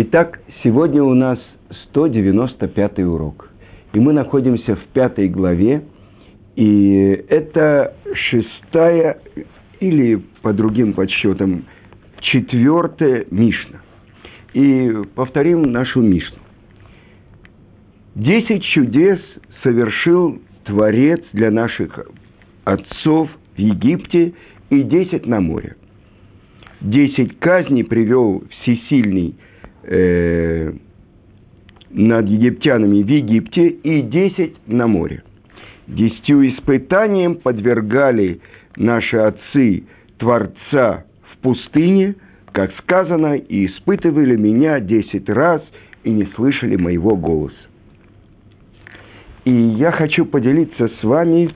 Итак, сегодня у нас 195 урок. И мы находимся в пятой главе. И это шестая, или по другим подсчетам, четвертая Мишна. И повторим нашу Мишну. Десять чудес совершил Творец для наших отцов в Египте и десять на море. Десять казней привел всесильный э, над египтянами в Египте и десять на море. Десятью испытаниям подвергали наши отцы Творца в пустыне, как сказано, и испытывали меня десять раз и не слышали моего голоса. И я хочу поделиться с вами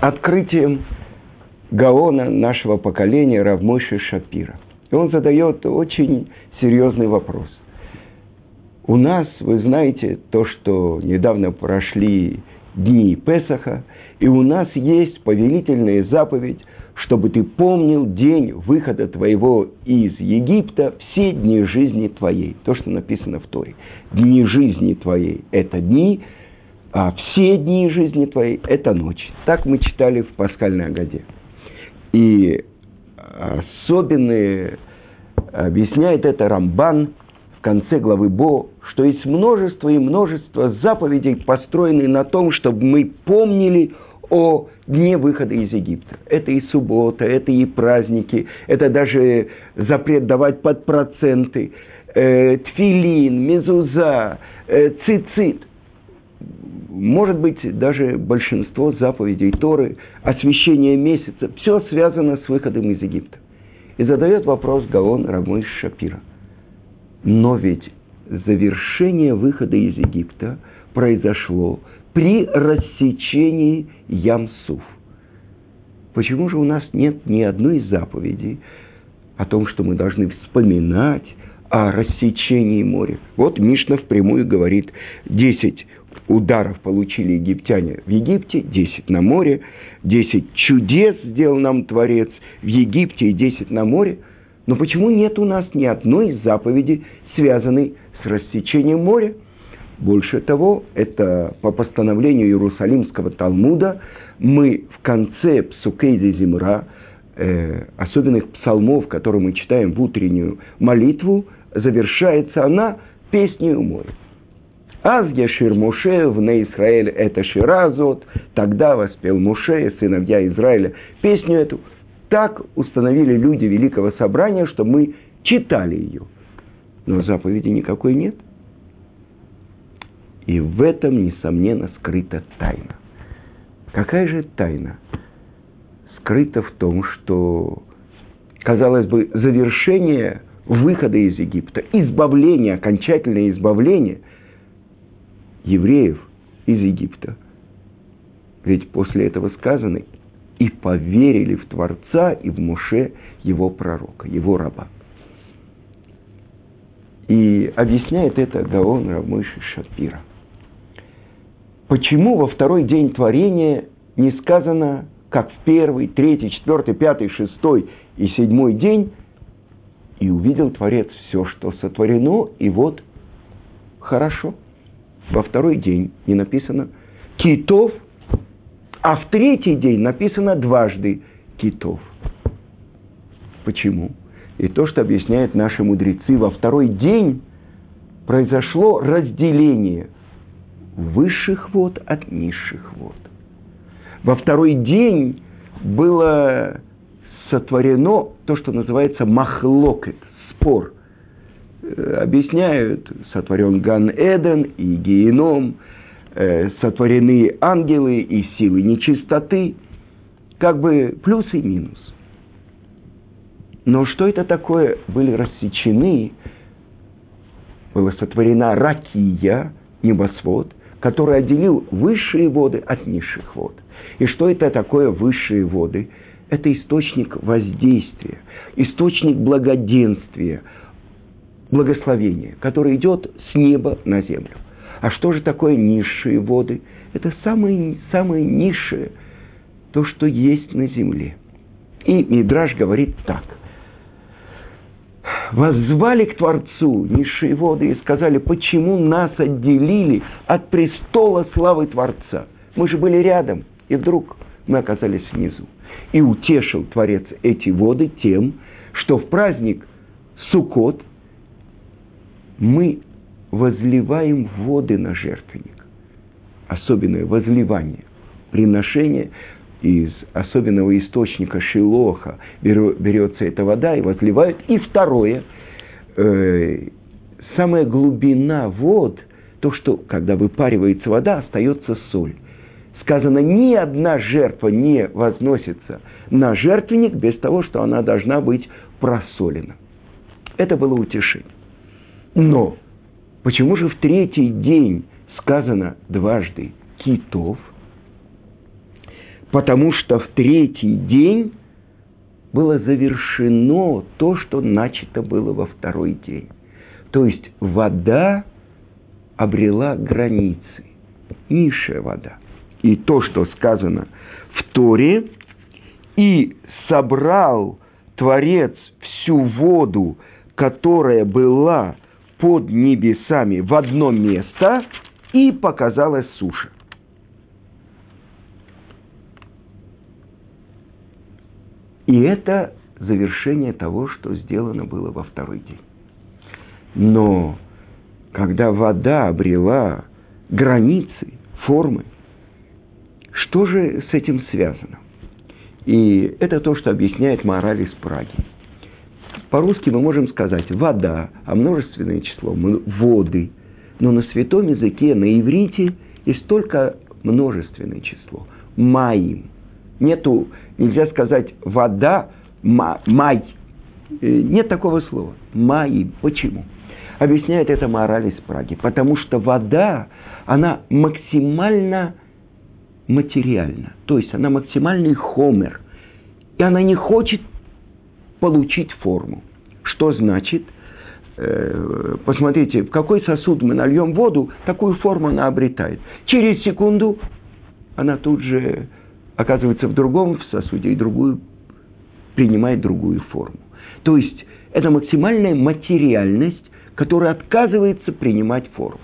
открытием Гаона нашего поколения Равмойши Шапира. И он задает очень серьезный вопрос. У нас, вы знаете, то, что недавно прошли дни Песаха, и у нас есть повелительная заповедь, чтобы ты помнил день выхода твоего из Египта все дни жизни твоей. То, что написано в Торе. Дни жизни твоей – это дни, а все дни жизни твоей – это ночь. Так мы читали в Пасхальной Агаде. И особенные объясняет это Рамбан в конце главы Бо, что есть множество и множество заповедей, построенные на том, чтобы мы помнили о дне выхода из Египта. Это и суббота, это и праздники, это даже запрет давать под проценты, э, тфилин, мезуза, э, цицит – может быть, даже большинство заповедей Торы, освящение месяца, все связано с выходом из Египта. И задает вопрос Гаон Рамой Шапира. Но ведь завершение выхода из Египта произошло при рассечении Ямсуф. Почему же у нас нет ни одной заповеди о том, что мы должны вспоминать о рассечении моря? Вот Мишна впрямую говорит, 10 ударов получили египтяне в Египте, 10 на море, 10 чудес сделал нам Творец в Египте и 10 на море. Но почему нет у нас ни одной из заповедей, связанной с рассечением моря? Больше того, это по постановлению Иерусалимского Талмуда, мы в конце Псукейда Зимра, э, особенных псалмов, которые мы читаем в утреннюю молитву, завершается она песней моря. Аз Яшир Муше в Израиль это Ширазот, тогда воспел Муше, сыновья Израиля, песню эту. Так установили люди Великого Собрания, что мы читали ее. Но заповеди никакой нет. И в этом, несомненно, скрыта тайна. Какая же тайна? Скрыта в том, что, казалось бы, завершение выхода из Египта, избавление, окончательное избавление – евреев из Египта. Ведь после этого сказано, и поверили в Творца и в Муше, его пророка, его раба. И объясняет это Гаон Рамыши Шапира. Почему во второй день творения не сказано, как в первый, третий, четвертый, пятый, шестой и седьмой день, и увидел Творец все, что сотворено, и вот хорошо – во второй день не написано китов, а в третий день написано дважды китов. Почему? И то, что объясняют наши мудрецы, во второй день произошло разделение высших вод от низших вод. Во второй день было сотворено то, что называется махлокет, спор – объясняют, сотворен Ган-Эден и Геном, э, сотворены ангелы и силы нечистоты, как бы плюс и минус. Но что это такое? Были рассечены, была сотворена ракия, небосвод, который отделил высшие воды от низших вод. И что это такое высшие воды? Это источник воздействия, источник благоденствия, благословение, которое идет с неба на землю. А что же такое низшие воды? Это самые, самые низшие, то, что есть на земле. И Мидраш говорит так. воззвали к Творцу низшие воды и сказали, почему нас отделили от престола славы Творца. Мы же были рядом, и вдруг мы оказались внизу. И утешил Творец эти воды тем, что в праздник Суккот мы возливаем воды на жертвенник. Особенное возливание, приношение из особенного источника шилоха берется эта вода и возливают. И второе, э, самая глубина вод, то, что когда выпаривается вода, остается соль. Сказано, ни одна жертва не возносится на жертвенник без того, что она должна быть просолена. Это было утешение. Но почему же в третий день сказано дважды китов? Потому что в третий день было завершено то, что начато было во второй день. То есть вода обрела границы, низшая вода. И то, что сказано в Торе, и собрал Творец всю воду, которая была под небесами в одно место, и показалась суша. И это завершение того, что сделано было во второй день. Но когда вода обрела границы, формы, что же с этим связано? И это то, что объясняет мораль из Праги. По-русски мы можем сказать вода, а множественное число воды. Но на святом языке, на иврите есть только множественное число. Маим. Нету, нельзя сказать вода, ма, май. Э, нет такого слова. Маим. Почему? Объясняет это мораль из Праги. Потому что вода, она максимально материальна. То есть она максимальный хомер. И она не хочет получить форму. Что значит? Э, посмотрите, в какой сосуд мы нальем воду, такую форму она обретает. Через секунду она тут же оказывается в другом сосуде и другую принимает другую форму. То есть это максимальная материальность, которая отказывается принимать форму.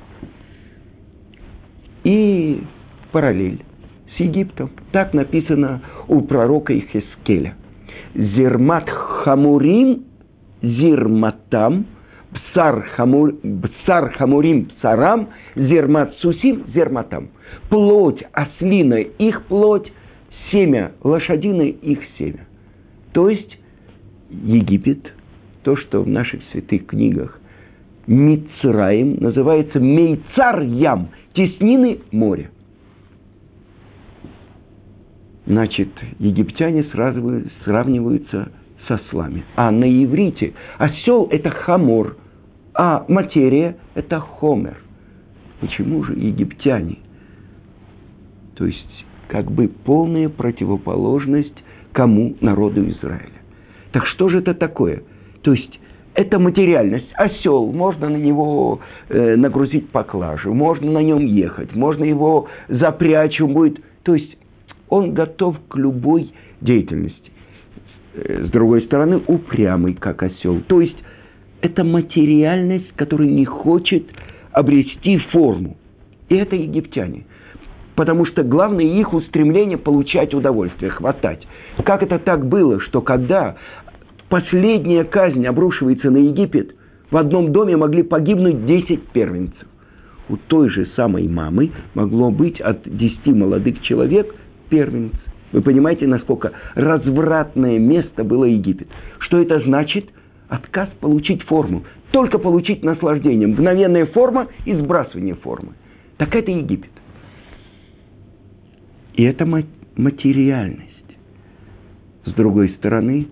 И параллель с Египтом. Так написано у пророка Ихескеля. Зермат хамурим, зерматам, псар, хамур, псар хамурим псарам, зермат сусим, зерматам. Плоть ослиная, их плоть, семя лошадиное, их семя. То есть Египет, то, что в наших святых книгах Мицраим называется Мейцар Ям, теснины моря – значит, египтяне сразу сравниваются с ослами. А на иврите осел – это хамор, а материя – это хомер. Почему же египтяне? То есть, как бы полная противоположность кому? Народу Израиля. Так что же это такое? То есть, это материальность. Осел, можно на него э, нагрузить поклажу, можно на нем ехать, можно его запрячь, он будет... То есть, он готов к любой деятельности. Э, с другой стороны, упрямый, как осел. То есть, это материальность, которая не хочет обрести форму. И это египтяне. Потому что главное их устремление получать удовольствие, хватать. Как это так было, что когда последняя казнь обрушивается на Египет, в одном доме могли погибнуть 10 первенцев. У той же самой мамы могло быть от 10 молодых человек первенец. Вы понимаете, насколько развратное место было Египет. Что это значит? Отказ получить форму. Только получить наслаждение. Мгновенная форма и сбрасывание формы. Так это Египет. И это материальность. С другой стороны,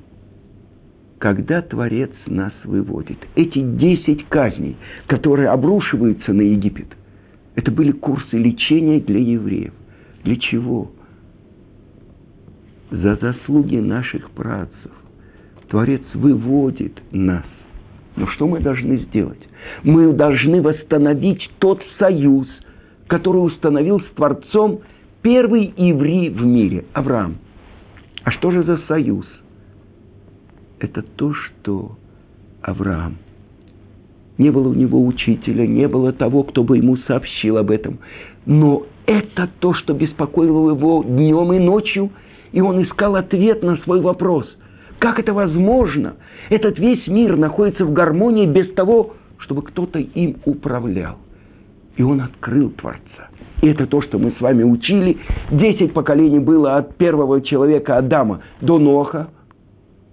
когда Творец нас выводит, эти десять казней, которые обрушиваются на Египет, это были курсы лечения для евреев. Для чего? За заслуги наших працев. Творец выводит нас. Но что мы должны сделать? Мы должны восстановить тот союз, который установил с Творцом первый еврей в мире, Авраам. А что же за союз? Это то, что Авраам. Не было у него учителя, не было того, кто бы ему сообщил об этом. Но это то, что беспокоило его днем и ночью, и он искал ответ на свой вопрос. Как это возможно? Этот весь мир находится в гармонии без того, чтобы кто-то им управлял. И он открыл Творца. И это то, что мы с вами учили. Десять поколений было от первого человека Адама до Ноха.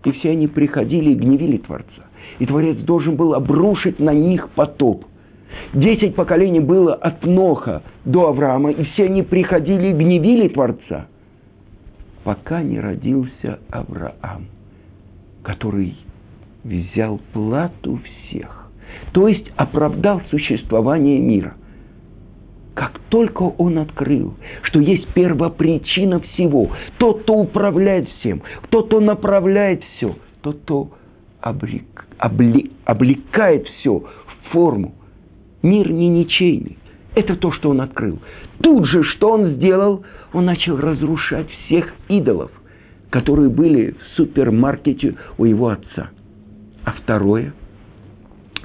И все они приходили и гневили Творца. И Творец должен был обрушить на них потоп. Десять поколений было от Ноха до Авраама, и все они приходили и гневили Творца, пока не родился Авраам, который взял плату всех, то есть оправдал существование мира – как только он открыл, что есть первопричина всего, тот, кто управляет всем, тот, кто направляет все, тот, кто облик, обли, облекает все в форму. Мир не ничейный. Это то, что он открыл. Тут же, что он сделал? Он начал разрушать всех идолов, которые были в супермаркете у его отца. А второе,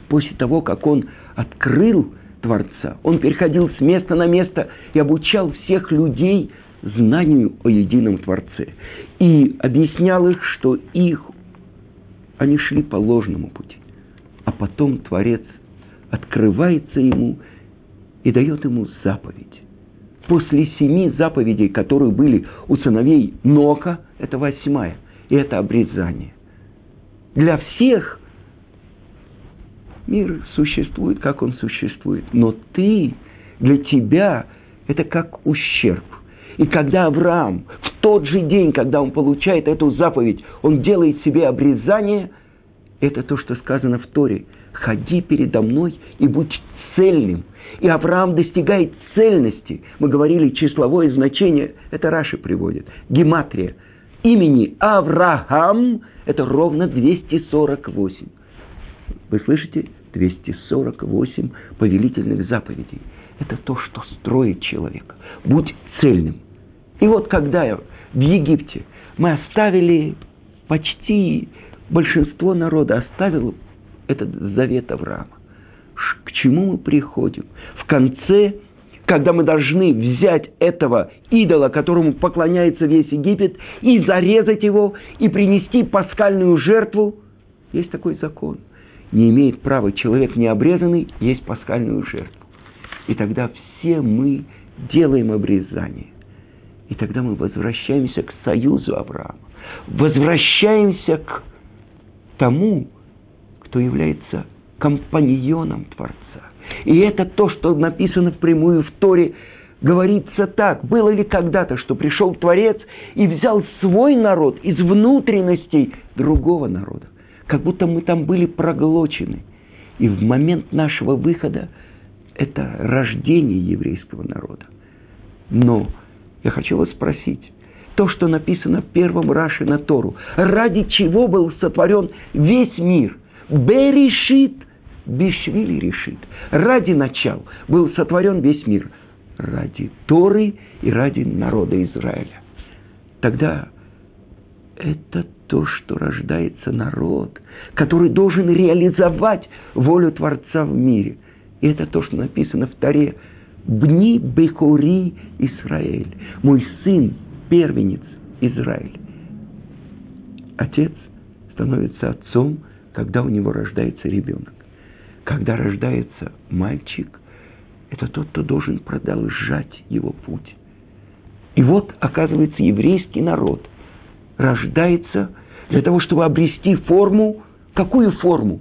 после того, как он открыл Творца. Он переходил с места на место и обучал всех людей знанию о едином Творце. И объяснял их, что их, они шли по ложному пути. А потом Творец открывается ему и дает ему заповедь. После семи заповедей, которые были у сыновей Нока, это восьмая, и это обрезание. Для всех Мир существует, как он существует. Но ты, для тебя, это как ущерб. И когда Авраам в тот же день, когда он получает эту заповедь, он делает себе обрезание, это то, что сказано в Торе. Ходи передо мной и будь цельным. И Авраам достигает цельности. Мы говорили числовое значение, это Раши приводит. Гематрия. Имени Авраам – это ровно 248. Вы слышите? 248 повелительных заповедей. Это то, что строит человека. Будь цельным. И вот когда в Египте мы оставили почти большинство народа оставило этот завет Авраама. К чему мы приходим? В конце, когда мы должны взять этого идола, которому поклоняется весь Египет, и зарезать его, и принести пасхальную жертву, есть такой закон – не имеет права человек необрезанный есть пасхальную жертву. И тогда все мы делаем обрезание. И тогда мы возвращаемся к союзу Авраама. Возвращаемся к тому, кто является компаньоном Творца. И это то, что написано впрямую в Торе, говорится так. Было ли когда-то, что пришел Творец и взял свой народ из внутренностей другого народа? как будто мы там были проглочены. И в момент нашего выхода это рождение еврейского народа. Но я хочу вас спросить, то, что написано в первом Раше на Тору, ради чего был сотворен весь мир? Берешит, Бишвили решит. Ради начал был сотворен весь мир. Ради Торы и ради народа Израиля. Тогда это то, что рождается народ, который должен реализовать волю Творца в мире. И это то, что написано в Таре. «Бни Бехури Израиль». Мой сын, первенец Израиль. Отец становится отцом, когда у него рождается ребенок. Когда рождается мальчик, это тот, кто должен продолжать его путь. И вот, оказывается, еврейский народ рождается для того, чтобы обрести форму. Какую форму?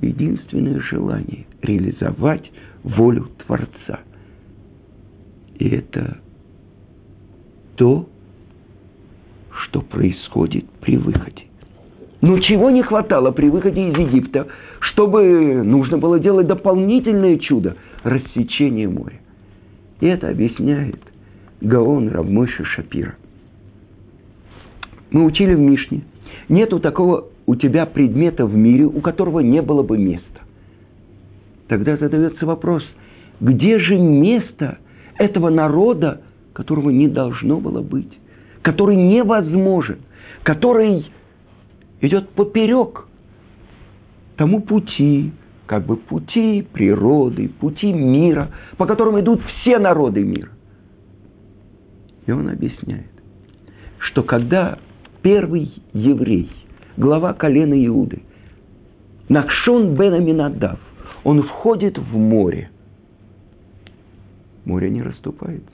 Единственное желание – реализовать волю Творца. И это то, что происходит при выходе. Но чего не хватало при выходе из Египта, чтобы нужно было делать дополнительное чудо – рассечение моря. И это объясняет Гаон Равмойша Шапира. Мы учили в Мишне. Нету такого у тебя предмета в мире, у которого не было бы места. Тогда задается вопрос, где же место этого народа, которого не должно было быть, который невозможен, который идет поперек тому пути, как бы пути природы, пути мира, по которым идут все народы мира. И он объясняет, что когда первый еврей, глава колена Иуды, Накшон бен Аминадав, он входит в море, море не расступается.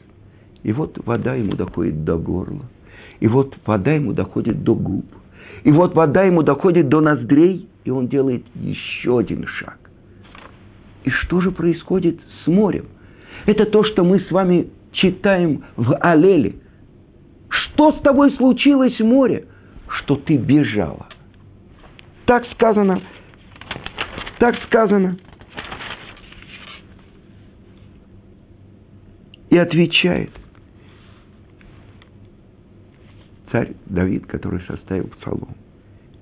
И вот вода ему доходит до горла. И вот вода ему доходит до губ. И вот вода ему доходит до ноздрей, и он делает еще один шаг. И что же происходит с морем? Это то, что мы с вами читаем в Алеле. Что с тобой случилось, море? Что ты бежала. Так сказано. Так сказано. И отвечает царь Давид, который составил псалом.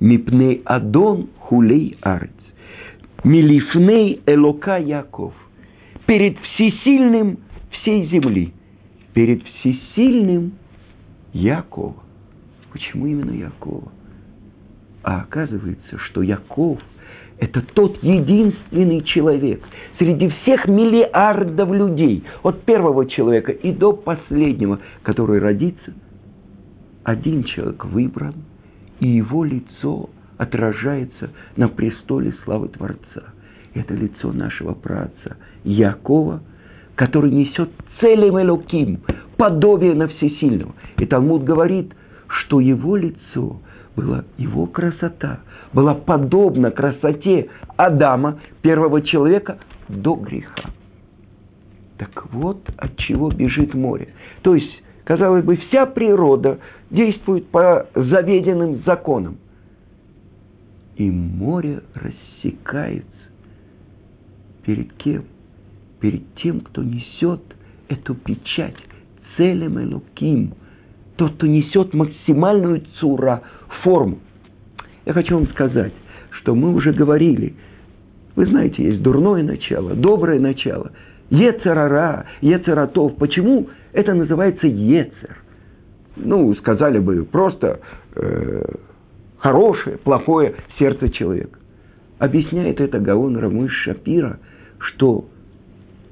Мипней Адон хулей арец. Милифней Элока Яков. Перед всесильным всей земли. Перед всесильным Якова. Почему именно Якова? А оказывается, что Яков – это тот единственный человек среди всех миллиардов людей, от первого человека и до последнего, который родится. Один человек выбран, и его лицо отражается на престоле славы Творца. Это лицо нашего праца Якова, который несет целым Элоким, подобие на всесильного. И Талмуд говорит, что его лицо было, его красота была подобна красоте Адама, первого человека, до греха. Так вот, от чего бежит море. То есть, казалось бы, вся природа действует по заведенным законам – и море рассекается. Перед кем? Перед тем, кто несет эту печать, целым Элуким, тот, кто несет максимальную цура, форму. Я хочу вам сказать, что мы уже говорили, вы знаете, есть дурное начало, доброе начало, Ецерара, Ецератов. Почему это называется Ецер? Ну, сказали бы просто э, хорошее, плохое сердце человека. Объясняет это Гаон Рамыш Шапира, что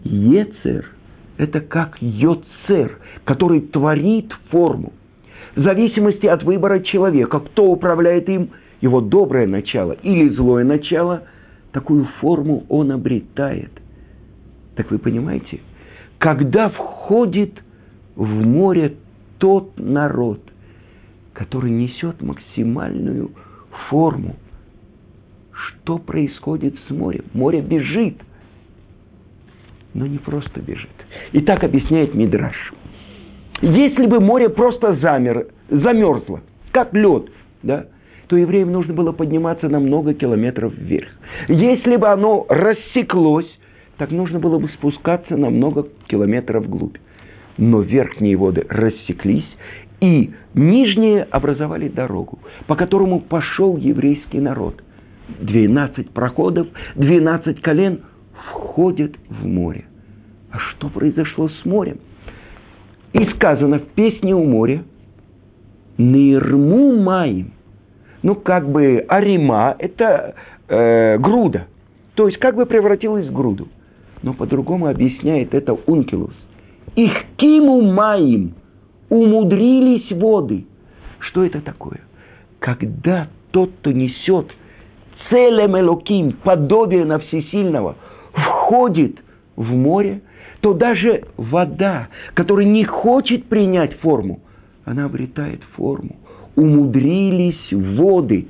Ецер – это как Йоцер, который творит форму. В зависимости от выбора человека, кто управляет им, его доброе начало или злое начало, такую форму он обретает. Так вы понимаете, когда входит в море тот народ – который несет максимальную форму. Что происходит с морем? Море бежит, но не просто бежит. И так объясняет Мидраш. Если бы море просто замер, замерзло, как лед, да, то евреям нужно было подниматься на много километров вверх. Если бы оно рассеклось, так нужно было бы спускаться на много километров вглубь. Но верхние воды рассеклись, и нижние образовали дорогу, по которому пошел еврейский народ. Двенадцать проходов, двенадцать колен входят в море. А что произошло с морем? И сказано в песне у моря «Нирму маим». Ну, как бы арима – это э, груда. То есть, как бы превратилась в груду. Но по-другому объясняет это Ункилус. Их киму маим – умудрились воды. Что это такое? Когда тот, кто несет целым Элоким, подобие на всесильного, входит в море, то даже вода, которая не хочет принять форму, она обретает форму. Умудрились воды,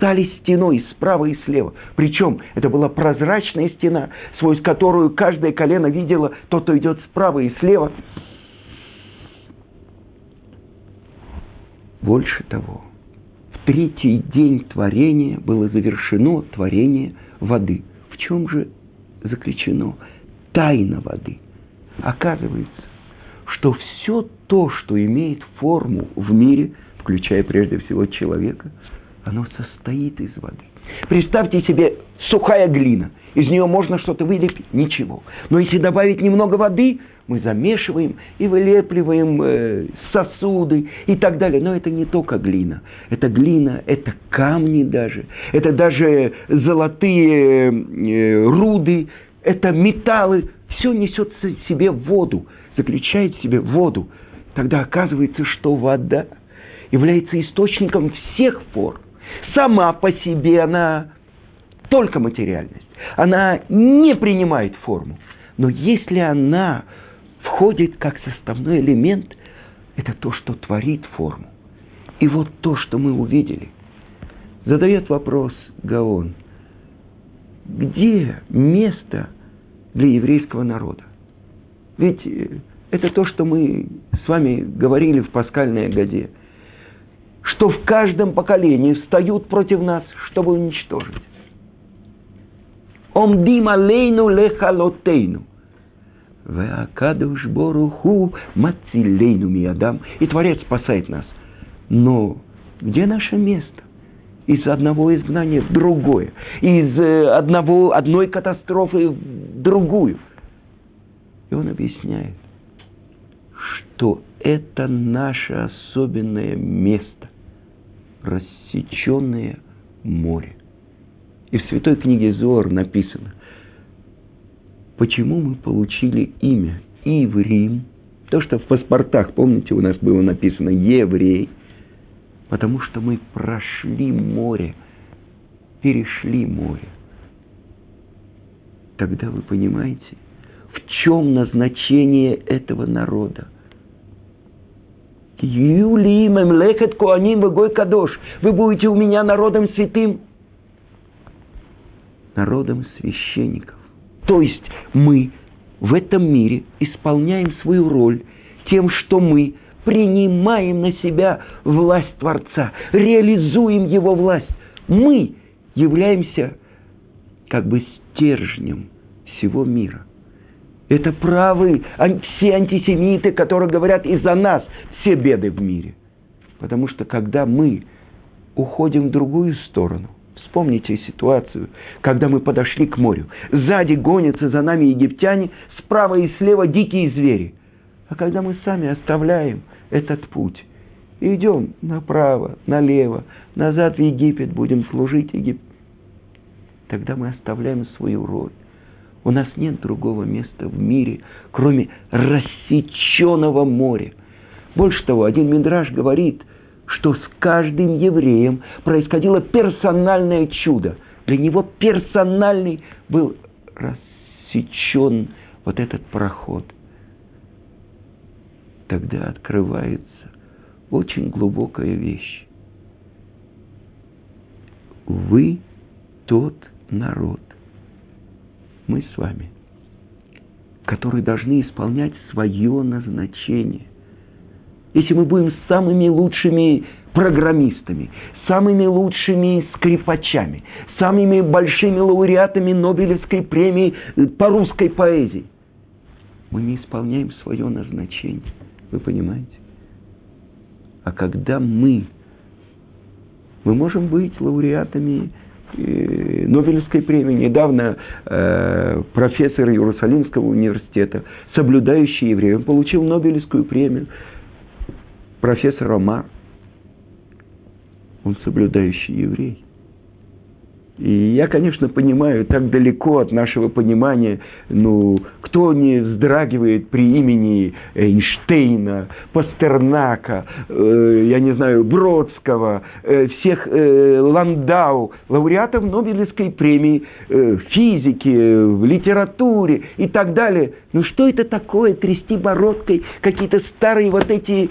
стали стеной справа и слева. Причем это была прозрачная стена, сквозь которую каждое колено видело тот, кто идет справа и слева. Больше того, в третий день творения было завершено творение воды. В чем же заключено тайна воды? Оказывается, что все то, что имеет форму в мире, включая прежде всего человека, оно состоит из воды. Представьте себе сухая глина. Из нее можно что-то вылепить? Ничего. Но если добавить немного воды, мы замешиваем и вылепливаем э, сосуды и так далее. Но это не только глина. Это глина, это камни даже. Это даже золотые э, руды, это металлы. Все несет в себе воду, заключает в себе воду. Тогда оказывается, что вода является источником всех форм. Сама по себе она только материальность. Она не принимает форму. Но если она входит как составной элемент, это то, что творит форму. И вот то, что мы увидели. Задает вопрос Гаон. Где место для еврейского народа? Ведь э, это то, что мы с вами говорили в пасхальной годе, что в каждом поколении встают против нас, чтобы уничтожить. Омдим алейну лехалотейну. Веакадуш боруху мацилейну миядам. И Творец спасает нас. Но где наше место? Из одного изгнания в другое. Из э, одного, одной катастрофы в другую. И он объясняет, что это наше особенное место, рассеченное море. И в святой книге Зор написано, почему мы получили имя Иврим, то, что в паспортах, помните, у нас было написано еврей, потому что мы прошли море, перешли море. Тогда вы понимаете, в чем назначение этого народа. Юлиим Мемлекет Коаним Вегой Кадош. Вы будете у меня народом святым народом священников. То есть мы в этом мире исполняем свою роль тем, что мы принимаем на себя власть Творца, реализуем Его власть. Мы являемся как бы стержнем всего мира. Это правы все антисемиты, которые говорят из-за нас все беды в мире. Потому что когда мы уходим в другую сторону, Вспомните ситуацию, когда мы подошли к морю. Сзади гонятся за нами египтяне, справа и слева дикие звери. А когда мы сами оставляем этот путь, идем направо, налево, назад в Египет, будем служить Египту, тогда мы оставляем свою роль. У нас нет другого места в мире, кроме рассеченного моря. Больше того, один Мидраж говорит, что с каждым евреем происходило персональное чудо. Для него персональный был рассечен вот этот проход. Тогда открывается очень глубокая вещь. Вы тот народ, мы с вами, которые должны исполнять свое назначение если мы будем самыми лучшими программистами, самыми лучшими скрипачами, самыми большими лауреатами Нобелевской премии э, по русской поэзии. Мы не исполняем свое назначение. Вы понимаете? А когда мы, мы можем быть лауреатами Нобелевской премии. Недавно э, профессор Иерусалимского университета, соблюдающий еврей, он получил Нобелевскую премию профессор Омар, он соблюдающий еврей. И я, конечно, понимаю, так далеко от нашего понимания, ну, кто не вздрагивает при имени Эйнштейна, Пастернака, э, я не знаю, Бродского, э, всех э, Ландау, лауреатов Нобелевской премии э, физики, в литературе и так далее. Ну, что это такое, трясти бородкой какие-то старые вот эти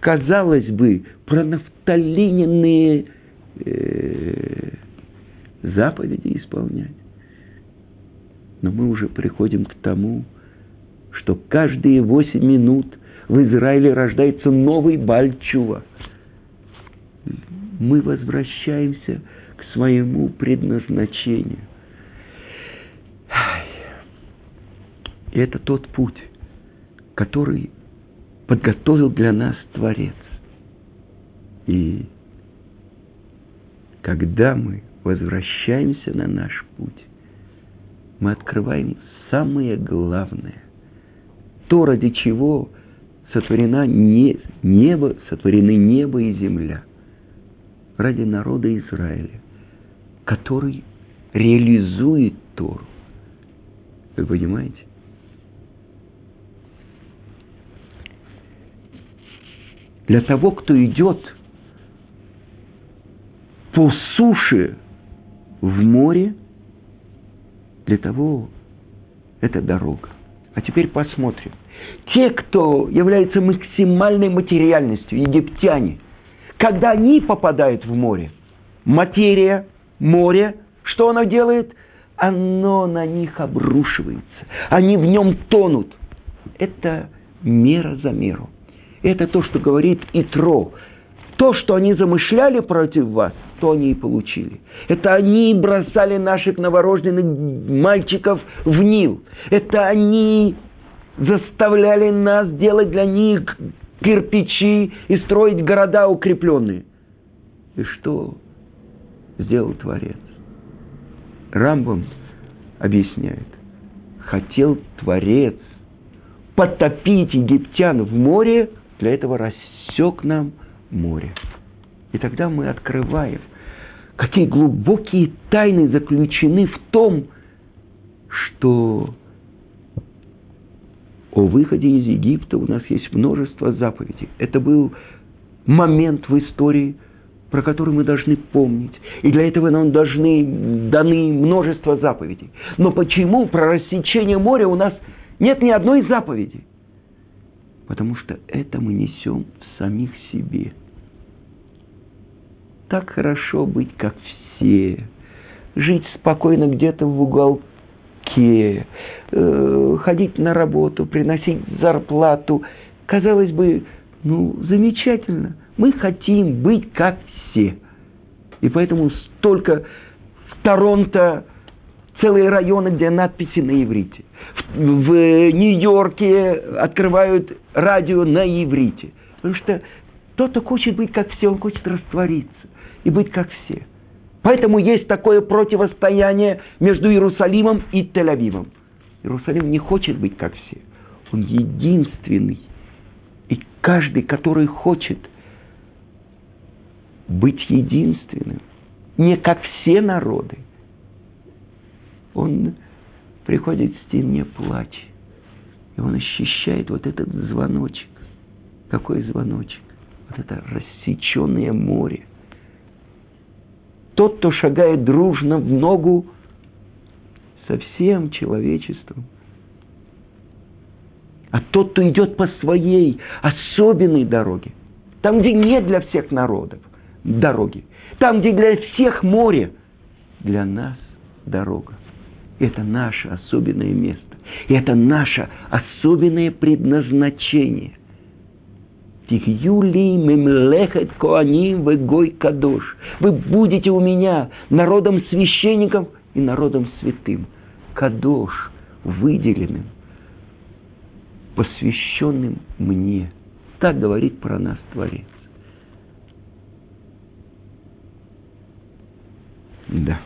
казалось бы, пронафталиненные э, заповеди исполнять. Но мы уже приходим к тому, что каждые восемь минут в Израиле рождается новый Бальчува. Мы возвращаемся к своему предназначению. И это тот путь, который подготовил для нас Творец. И когда мы возвращаемся на наш путь, мы открываем самое главное. То, ради чего сотворена не, небо, сотворены небо и земля. Ради народа Израиля, который реализует Тору. Вы понимаете? Для того, кто идет по суше в море, для того это дорога. А теперь посмотрим. Те, кто является максимальной материальностью, египтяне, когда они попадают в море, материя, море, что оно делает? Оно на них обрушивается. Они в нем тонут. Это мера за меру. Это то, что говорит Итро. То, что они замышляли против вас, то они и получили. Это они бросали наших новорожденных мальчиков в Нил. Это они заставляли нас делать для них кирпичи и строить города укрепленные. И что сделал Творец? Рамбам объясняет. Хотел Творец потопить египтян в море, для этого рассек нам море. И тогда мы открываем, какие глубокие тайны заключены в том, что о выходе из Египта у нас есть множество заповедей. Это был момент в истории, про который мы должны помнить. И для этого нам должны даны множество заповедей. Но почему про рассечение моря у нас нет ни одной заповеди? Потому что это мы несем самих себе. Так хорошо быть, как все. Жить спокойно где-то в уголке э, ходить на работу, приносить зарплату. Казалось бы, ну, замечательно. Мы хотим быть как все. И поэтому столько в Торонто целые районы, где надписи на иврите. В, в Нью-Йорке открывают радио на иврите. Потому что тот, кто хочет быть как все, он хочет раствориться и быть как все – Поэтому есть такое противостояние между Иерусалимом и Тель-Авивом. Иерусалим не хочет быть как все. Он единственный. И каждый, который хочет быть единственным, не как все народы, он приходит в стене плач. И он ощущает вот этот звоночек. Какой звоночек? Вот это рассеченное море – тот, кто шагает дружно в ногу со всем человечеством. А тот, кто идет по своей особенной дороге, там, где нет для всех народов дороги, там, где для всех море, для нас дорога. Это наше особенное место. И это наше особенное предназначение – Тихюли мемлехет коаним вы гой кадош. Вы будете у меня народом священников и народом святым. Кадош, выделенным, посвященным мне. Так говорит про нас Творец. Да.